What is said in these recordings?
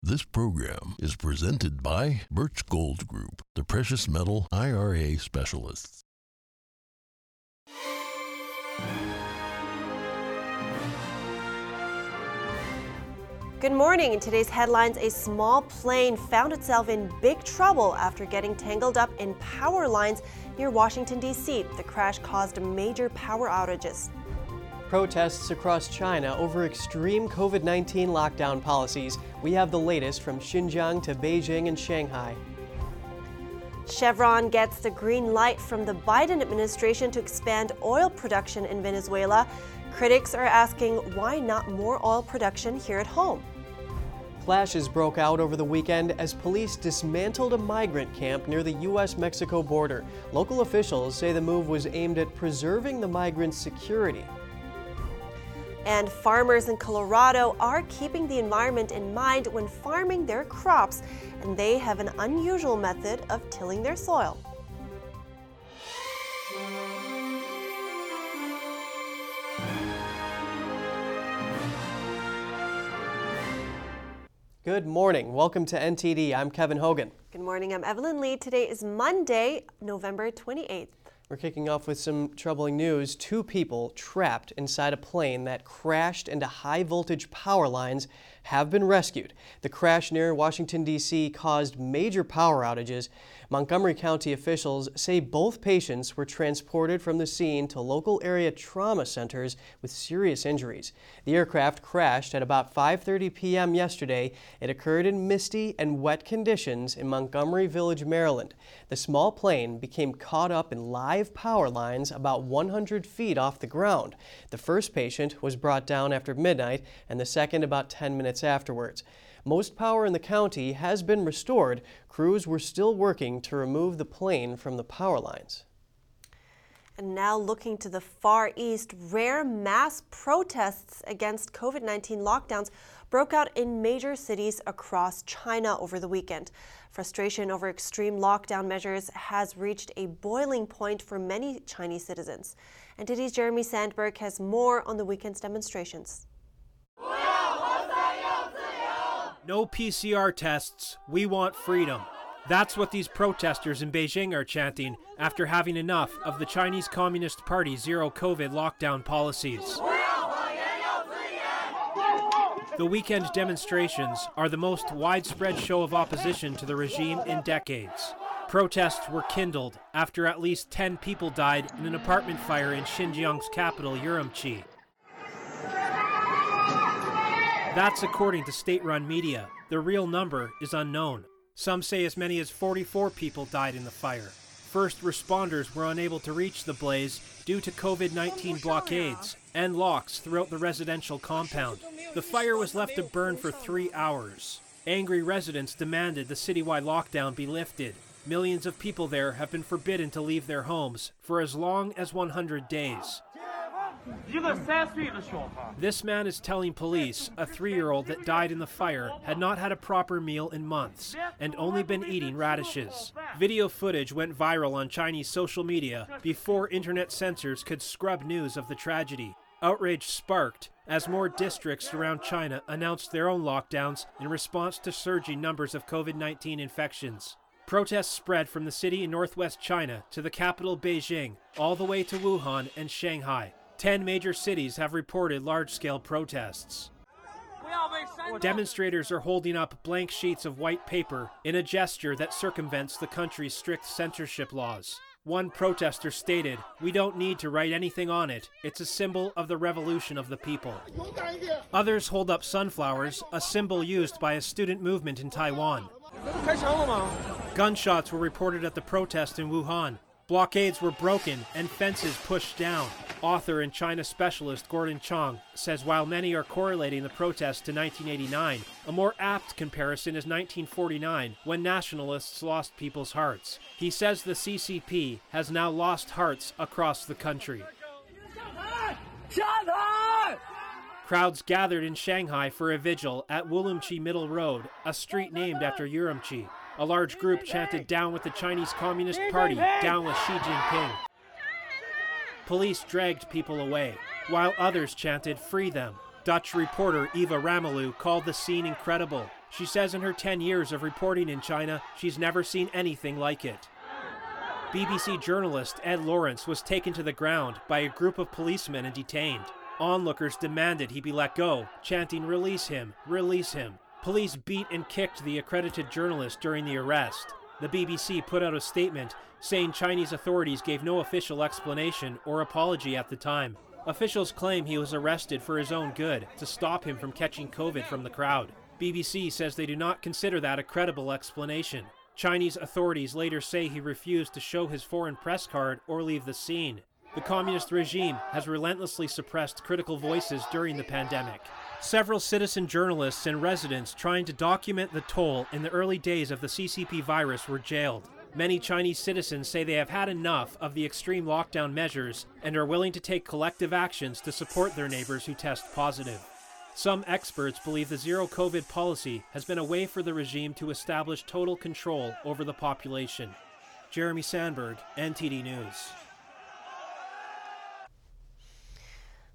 This program is presented by Birch Gold Group, the precious metal IRA specialists. Good morning. In today's headlines, a small plane found itself in big trouble after getting tangled up in power lines near Washington, D.C. The crash caused major power outages. Protests across China over extreme COVID 19 lockdown policies. We have the latest from Xinjiang to Beijing and Shanghai. Chevron gets the green light from the Biden administration to expand oil production in Venezuela. Critics are asking why not more oil production here at home? Clashes broke out over the weekend as police dismantled a migrant camp near the U.S. Mexico border. Local officials say the move was aimed at preserving the migrants' security. And farmers in Colorado are keeping the environment in mind when farming their crops, and they have an unusual method of tilling their soil. Good morning. Welcome to NTD. I'm Kevin Hogan. Good morning. I'm Evelyn Lee. Today is Monday, November 28th. We're kicking off with some troubling news. Two people trapped inside a plane that crashed into high voltage power lines have been rescued. The crash near Washington, D.C. caused major power outages. Montgomery County officials say both patients were transported from the scene to local area trauma centers with serious injuries. The aircraft crashed at about 5:30 p.m. yesterday. It occurred in misty and wet conditions in Montgomery Village, Maryland. The small plane became caught up in live power lines about 100 feet off the ground. The first patient was brought down after midnight and the second about 10 minutes afterwards. Most power in the county has been restored. Crews were still working to remove the plane from the power lines. And now looking to the Far East, rare mass protests against COVID 19 lockdowns broke out in major cities across China over the weekend. Frustration over extreme lockdown measures has reached a boiling point for many Chinese citizens. NTD's Jeremy Sandberg has more on the weekend's demonstrations. No PCR tests. We want freedom. That's what these protesters in Beijing are chanting after having enough of the Chinese Communist Party zero COVID lockdown policies. The weekend demonstrations are the most widespread show of opposition to the regime in decades. Protests were kindled after at least 10 people died in an apartment fire in Xinjiang's capital, Urumqi. That's according to state run media. The real number is unknown. Some say as many as 44 people died in the fire. First responders were unable to reach the blaze due to COVID 19 blockades and locks throughout the residential compound. The fire was left to burn for three hours. Angry residents demanded the citywide lockdown be lifted. Millions of people there have been forbidden to leave their homes for as long as 100 days. This man is telling police a three year old that died in the fire had not had a proper meal in months and only been eating radishes. Video footage went viral on Chinese social media before internet censors could scrub news of the tragedy. Outrage sparked as more districts around China announced their own lockdowns in response to surging numbers of COVID 19 infections. Protests spread from the city in northwest China to the capital Beijing, all the way to Wuhan and Shanghai. Ten major cities have reported large scale protests. Demonstrators are holding up blank sheets of white paper in a gesture that circumvents the country's strict censorship laws. One protester stated, We don't need to write anything on it. It's a symbol of the revolution of the people. Others hold up sunflowers, a symbol used by a student movement in Taiwan. Gunshots were reported at the protest in Wuhan. Blockades were broken and fences pushed down. Author and China specialist Gordon Chang says while many are correlating the protests to 1989, a more apt comparison is 1949 when nationalists lost people's hearts. He says the CCP has now lost hearts across the country. Crowds gathered in Shanghai for a vigil at Wulumchi Middle Road, a street named after Urumqi. A large group chanted down with the Chinese Communist Party, down with Xi Jinping. Police dragged people away, while others chanted free them. Dutch reporter Eva Rammeloo called the scene incredible. She says in her 10 years of reporting in China, she's never seen anything like it. BBC journalist Ed Lawrence was taken to the ground by a group of policemen and detained. Onlookers demanded he be let go, chanting, Release him, release him. Police beat and kicked the accredited journalist during the arrest. The BBC put out a statement saying Chinese authorities gave no official explanation or apology at the time. Officials claim he was arrested for his own good to stop him from catching COVID from the crowd. BBC says they do not consider that a credible explanation. Chinese authorities later say he refused to show his foreign press card or leave the scene. The communist regime has relentlessly suppressed critical voices during the pandemic. Several citizen journalists and residents trying to document the toll in the early days of the CCP virus were jailed. Many Chinese citizens say they have had enough of the extreme lockdown measures and are willing to take collective actions to support their neighbors who test positive. Some experts believe the zero COVID policy has been a way for the regime to establish total control over the population. Jeremy Sandberg, NTD News.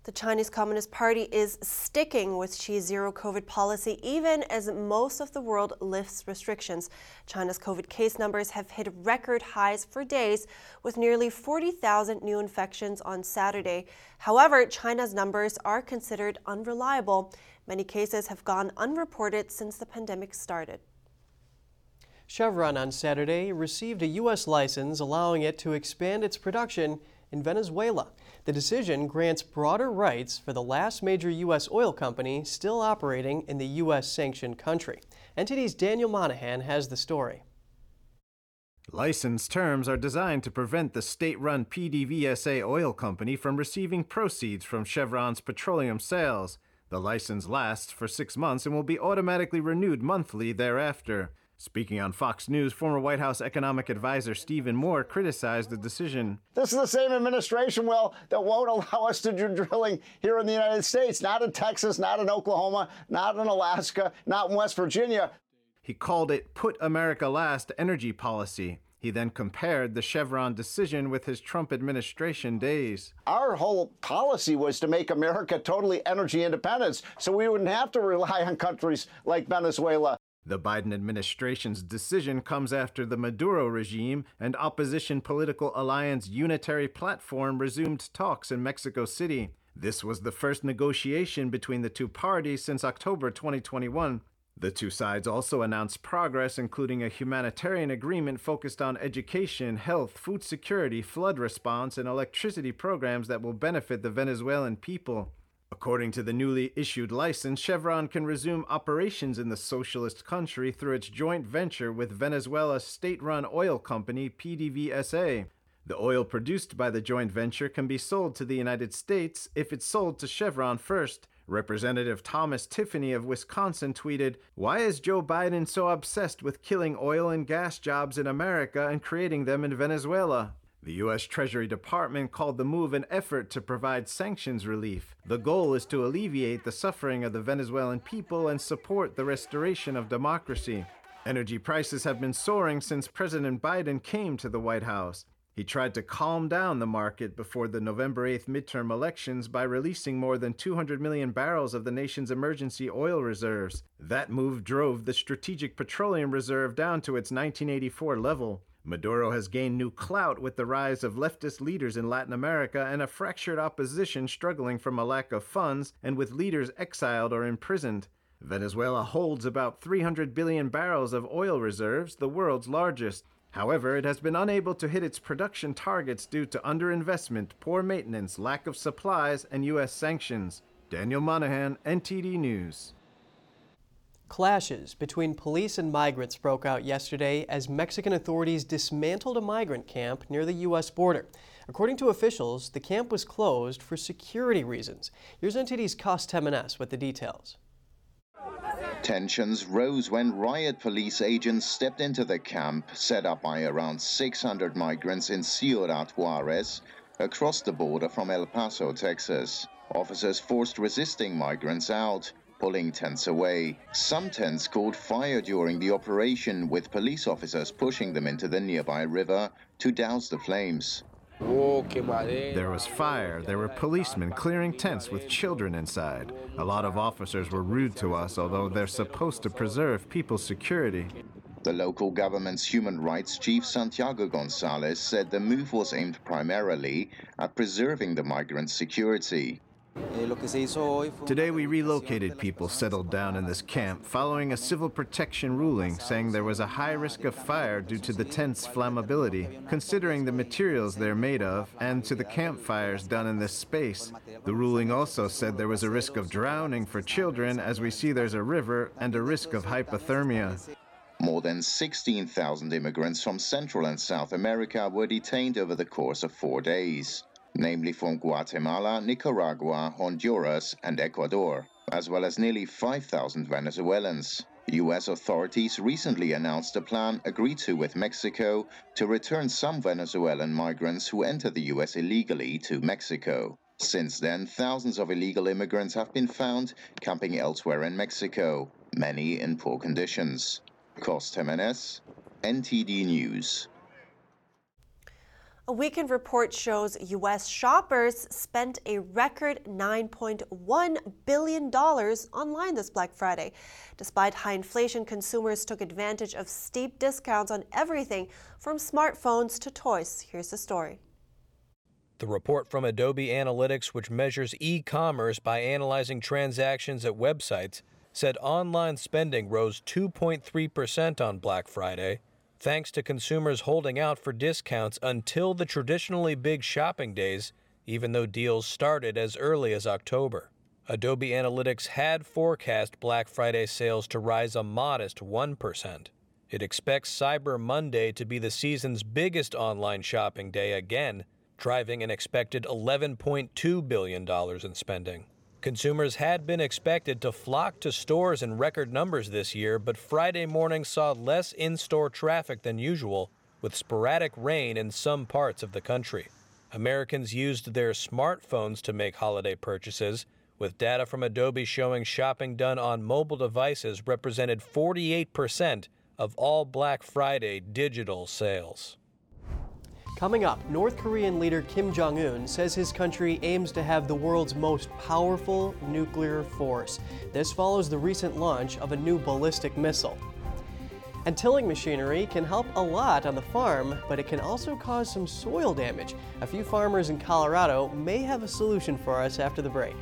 The Chinese Communist Party is sticking with Xi's zero COVID policy even as most of the world lifts restrictions. China's COVID case numbers have hit record highs for days, with nearly 40,000 new infections on Saturday. However, China's numbers are considered unreliable. Many cases have gone unreported since the pandemic started. Chevron on Saturday received a U.S. license allowing it to expand its production in Venezuela. The decision grants broader rights for the last major U.S. oil company still operating in the U.S. sanctioned country. NTD's Daniel Monahan has the story. License terms are designed to prevent the state run PDVSA oil company from receiving proceeds from Chevron's petroleum sales. The license lasts for six months and will be automatically renewed monthly thereafter. Speaking on Fox News, former White House economic advisor Stephen Moore criticized the decision. This is the same administration, Will, that won't allow us to do drilling here in the United States, not in Texas, not in Oklahoma, not in Alaska, not in West Virginia. He called it Put America Last energy policy. He then compared the Chevron decision with his Trump administration days. Our whole policy was to make America totally energy independent so we wouldn't have to rely on countries like Venezuela. The Biden administration's decision comes after the Maduro regime and opposition political alliance Unitary Platform resumed talks in Mexico City. This was the first negotiation between the two parties since October 2021. The two sides also announced progress, including a humanitarian agreement focused on education, health, food security, flood response, and electricity programs that will benefit the Venezuelan people. According to the newly issued license, Chevron can resume operations in the socialist country through its joint venture with Venezuela's state run oil company, PDVSA. The oil produced by the joint venture can be sold to the United States if it's sold to Chevron first. Representative Thomas Tiffany of Wisconsin tweeted, Why is Joe Biden so obsessed with killing oil and gas jobs in America and creating them in Venezuela? The U.S. Treasury Department called the move an effort to provide sanctions relief. The goal is to alleviate the suffering of the Venezuelan people and support the restoration of democracy. Energy prices have been soaring since President Biden came to the White House. He tried to calm down the market before the November 8th midterm elections by releasing more than 200 million barrels of the nation's emergency oil reserves. That move drove the Strategic Petroleum Reserve down to its 1984 level. Maduro has gained new clout with the rise of leftist leaders in Latin America and a fractured opposition struggling from a lack of funds and with leaders exiled or imprisoned. Venezuela holds about 300 billion barrels of oil reserves, the world's largest. However, it has been unable to hit its production targets due to underinvestment, poor maintenance, lack of supplies, and U.S. sanctions. Daniel Monahan, NTD News. Clashes between police and migrants broke out yesterday as Mexican authorities dismantled a migrant camp near the U.S. border. According to officials, the camp was closed for security reasons. Here's NTD's Cost Temenes with the details. Tensions rose when riot police agents stepped into the camp set up by around 600 migrants in Ciudad Juarez, across the border from El Paso, Texas. Officers forced resisting migrants out pulling tents away. Some tents caught fire during the operation, with police officers pushing them into the nearby river to douse the flames. There was fire. There were policemen clearing tents with children inside. A lot of officers were rude to us, although they're supposed to preserve people's security. The local government's human rights chief Santiago Gonzalez said the move was aimed primarily at preserving the migrants' security. Today we relocated people settled down in this camp following a civil protection ruling saying there was a high risk of fire due to the tent's flammability, considering the materials they're made of, and to the campfires done in this space. The ruling also said there was a risk of drowning for children as we see there's a river and a risk of hypothermia. More than 16,000 immigrants from Central and South America were detained over the course of four days namely from Guatemala, Nicaragua, Honduras, and Ecuador, as well as nearly 5,000 Venezuelans. U.S. authorities recently announced a plan agreed to with Mexico to return some Venezuelan migrants who enter the U.S. illegally to Mexico. Since then, thousands of illegal immigrants have been found camping elsewhere in Mexico, many in poor conditions. Cost Jimenez, NTD News. A weekend report shows U.S. shoppers spent a record $9.1 billion online this Black Friday. Despite high inflation, consumers took advantage of steep discounts on everything from smartphones to toys. Here's the story. The report from Adobe Analytics, which measures e commerce by analyzing transactions at websites, said online spending rose 2.3% on Black Friday thanks to consumers holding out for discounts until the traditionally big shopping days, even though deals started as early as October. Adobe Analytics had forecast Black Friday sales to rise a modest 1%. It expects Cyber Monday to be the season's biggest online shopping day again, driving an expected $11.2 billion in spending. Consumers had been expected to flock to stores in record numbers this year, but Friday morning saw less in store traffic than usual, with sporadic rain in some parts of the country. Americans used their smartphones to make holiday purchases, with data from Adobe showing shopping done on mobile devices represented 48% of all Black Friday digital sales. Coming up, North Korean leader Kim Jong un says his country aims to have the world's most powerful nuclear force. This follows the recent launch of a new ballistic missile. And tilling machinery can help a lot on the farm, but it can also cause some soil damage. A few farmers in Colorado may have a solution for us after the break.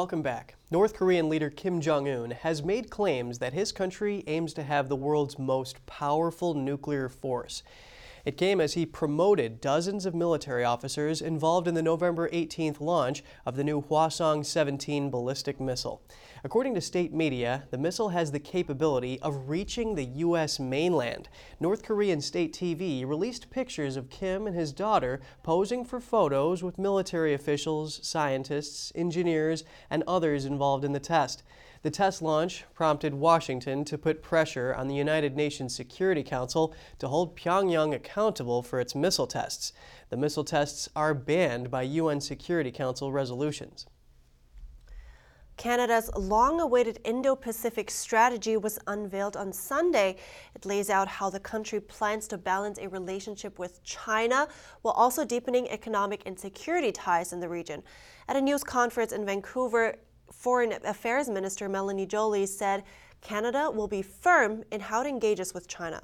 Welcome back. North Korean leader Kim Jong un has made claims that his country aims to have the world's most powerful nuclear force. It came as he promoted dozens of military officers involved in the November 18th launch of the new Hwasong 17 ballistic missile. According to state media, the missile has the capability of reaching the U.S. mainland. North Korean state TV released pictures of Kim and his daughter posing for photos with military officials, scientists, engineers, and others involved in the test. The test launch prompted Washington to put pressure on the United Nations Security Council to hold Pyongyang accountable for its missile tests. The missile tests are banned by UN Security Council resolutions. Canada's long awaited Indo Pacific strategy was unveiled on Sunday. It lays out how the country plans to balance a relationship with China while also deepening economic and security ties in the region. At a news conference in Vancouver, Foreign Affairs Minister Melanie Joly said Canada will be firm in how it engages with China.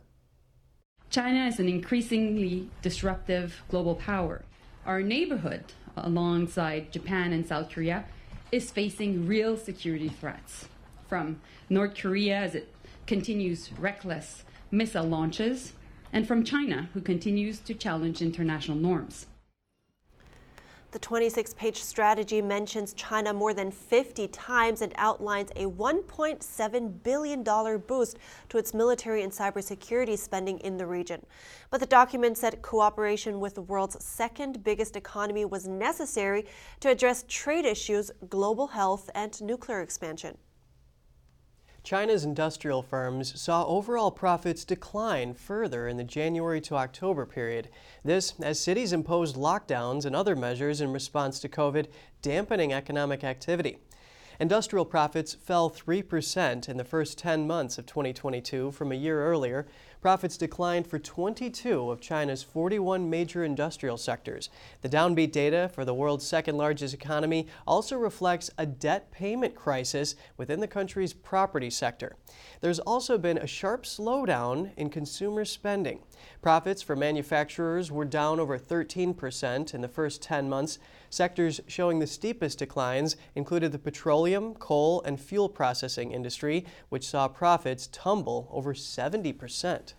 China is an increasingly disruptive global power. Our neighborhood, alongside Japan and South Korea, is facing real security threats from North Korea as it continues reckless missile launches, and from China, who continues to challenge international norms. The 26 page strategy mentions China more than 50 times and outlines a $1.7 billion boost to its military and cybersecurity spending in the region. But the document said cooperation with the world's second biggest economy was necessary to address trade issues, global health, and nuclear expansion. China's industrial firms saw overall profits decline further in the January to October period. This as cities imposed lockdowns and other measures in response to COVID, dampening economic activity. Industrial profits fell 3% in the first 10 months of 2022 from a year earlier. Profits declined for 22 of China's 41 major industrial sectors. The downbeat data for the world's second largest economy also reflects a debt payment crisis within the country's property sector. There's also been a sharp slowdown in consumer spending. Profits for manufacturers were down over 13% in the first 10 months. Sectors showing the steepest declines included the petroleum, coal, and fuel processing industry, which saw profits tumble over 70%.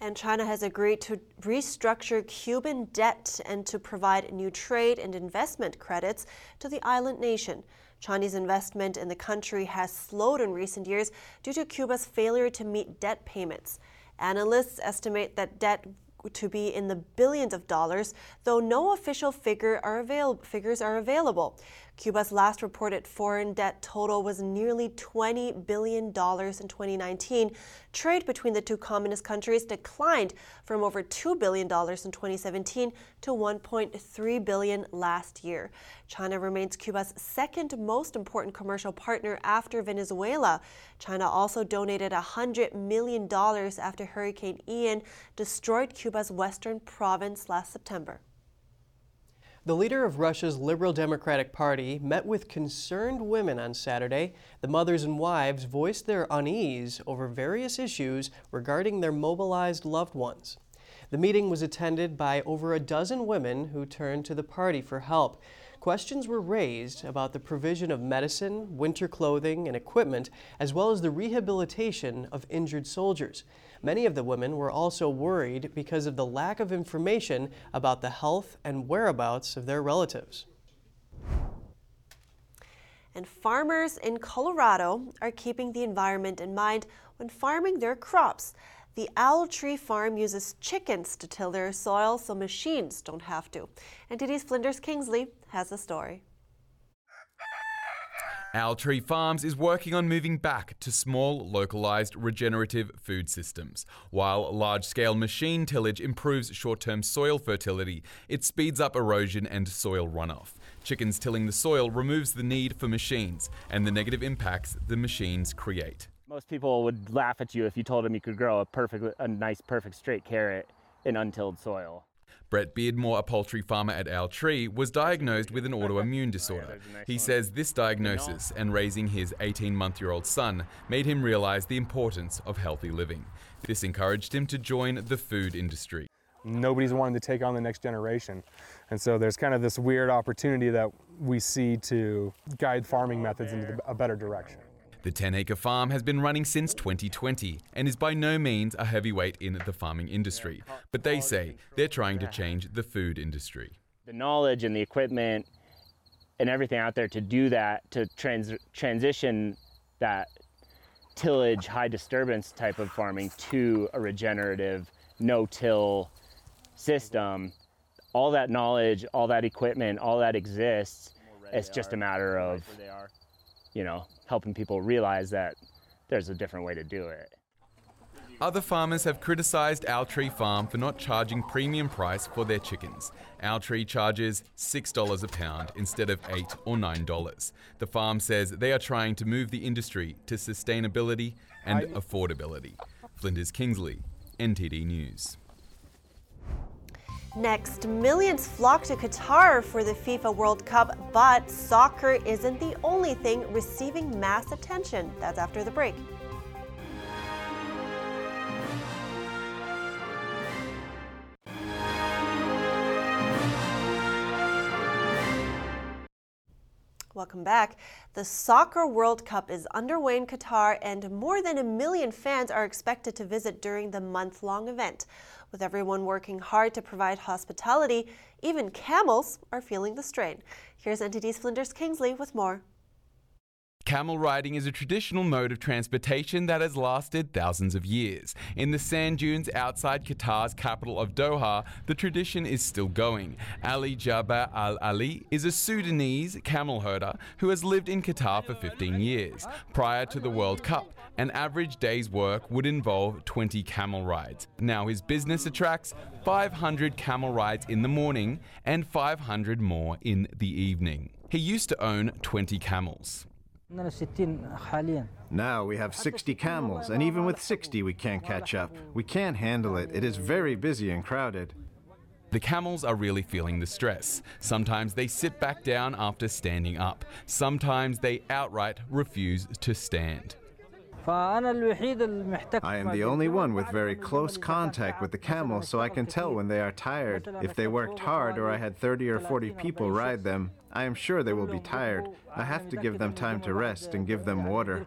And China has agreed to restructure Cuban debt and to provide new trade and investment credits to the island nation. Chinese investment in the country has slowed in recent years due to Cuba's failure to meet debt payments. Analysts estimate that debt to be in the billions of dollars, though no official figure are avail- figures are available. Cuba's last reported foreign debt total was nearly $20 billion in 2019. Trade between the two communist countries declined from over $2 billion in 2017 to 1.3 billion last year. China remains Cuba's second most important commercial partner after Venezuela. China also donated $100 million after Hurricane Ian destroyed Cuba's western province last September. The leader of Russia's Liberal Democratic Party met with concerned women on Saturday. The mothers and wives voiced their unease over various issues regarding their mobilized loved ones. The meeting was attended by over a dozen women who turned to the party for help. Questions were raised about the provision of medicine, winter clothing, and equipment, as well as the rehabilitation of injured soldiers. Many of the women were also worried because of the lack of information about the health and whereabouts of their relatives. And farmers in Colorado are keeping the environment in mind when farming their crops. The Owl Tree Farm uses chickens to till their soil so machines don't have to. NTD's Flinders Kingsley has the story. Owl Tree Farms is working on moving back to small, localized, regenerative food systems. While large scale machine tillage improves short term soil fertility, it speeds up erosion and soil runoff. Chickens tilling the soil removes the need for machines and the negative impacts the machines create. Most people would laugh at you if you told them you could grow a perfect, a nice, perfect straight carrot in untilled soil. Brett Beardmore, a poultry farmer at Owl Tree, was diagnosed with an oh, autoimmune disorder. He says this diagnosis and raising his 18 month year old son made him realize the importance of healthy living. This encouraged him to join the food industry. Nobody's wanting to take on the next generation. And so there's kind of this weird opportunity that we see to guide farming oh, methods into a better direction. The 10 acre farm has been running since 2020 and is by no means a heavyweight in the farming industry. But they say they're trying to change the food industry. The knowledge and the equipment and everything out there to do that, to trans- transition that tillage, high disturbance type of farming to a regenerative, no till system, all that knowledge, all that equipment, all that exists. It's just a matter of, you know, helping people realize that there's a different way to do it. Other farmers have criticised Owl Tree Farm for not charging premium price for their chickens. Owl Tree charges $6 a pound instead of 8 or $9. The farm says they are trying to move the industry to sustainability and affordability. Flinders Kingsley, NTD News. Next, millions flock to Qatar for the FIFA World Cup, but soccer isn't the only thing receiving mass attention. That's after the break. Welcome back. The Soccer World Cup is underway in Qatar, and more than a million fans are expected to visit during the month long event. With everyone working hard to provide hospitality, even camels are feeling the strain. Here's NTD's Flinders Kingsley with more. Camel riding is a traditional mode of transportation that has lasted thousands of years. In the sand dunes outside Qatar's capital of Doha, the tradition is still going. Ali Jaber Al Ali is a Sudanese camel herder who has lived in Qatar for 15 years. Prior to the World Cup, an average day's work would involve 20 camel rides. Now his business attracts 500 camel rides in the morning and 500 more in the evening. He used to own 20 camels. Now we have 60 camels, and even with 60, we can't catch up. We can't handle it. It is very busy and crowded. The camels are really feeling the stress. Sometimes they sit back down after standing up. Sometimes they outright refuse to stand. I am the only one with very close contact with the camels, so I can tell when they are tired. If they worked hard or I had 30 or 40 people ride them, I am sure they will be tired. I have to give them time to rest and give them water.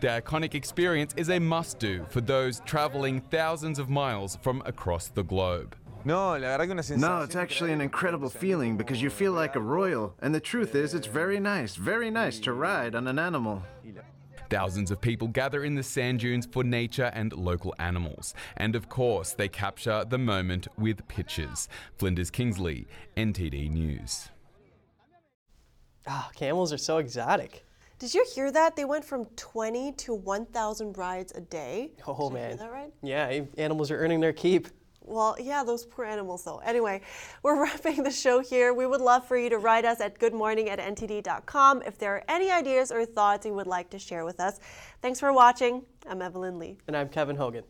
The iconic experience is a must do for those traveling thousands of miles from across the globe. No, it's actually an incredible feeling because you feel like a royal. And the truth is, it's very nice, very nice to ride on an animal. Thousands of people gather in the sand dunes for nature and local animals. And of course, they capture the moment with pictures. Flinders Kingsley, NTD News. Ah, camels are so exotic. Did you hear that? They went from 20 to 1,000 rides a day. Oh, Did you man. hear that right? Yeah, animals are earning their keep. Well, yeah, those poor animals, though. Anyway, we're wrapping the show here. We would love for you to write us at goodmorning at ntd.com if there are any ideas or thoughts you would like to share with us. Thanks for watching. I'm Evelyn Lee. And I'm Kevin Hogan.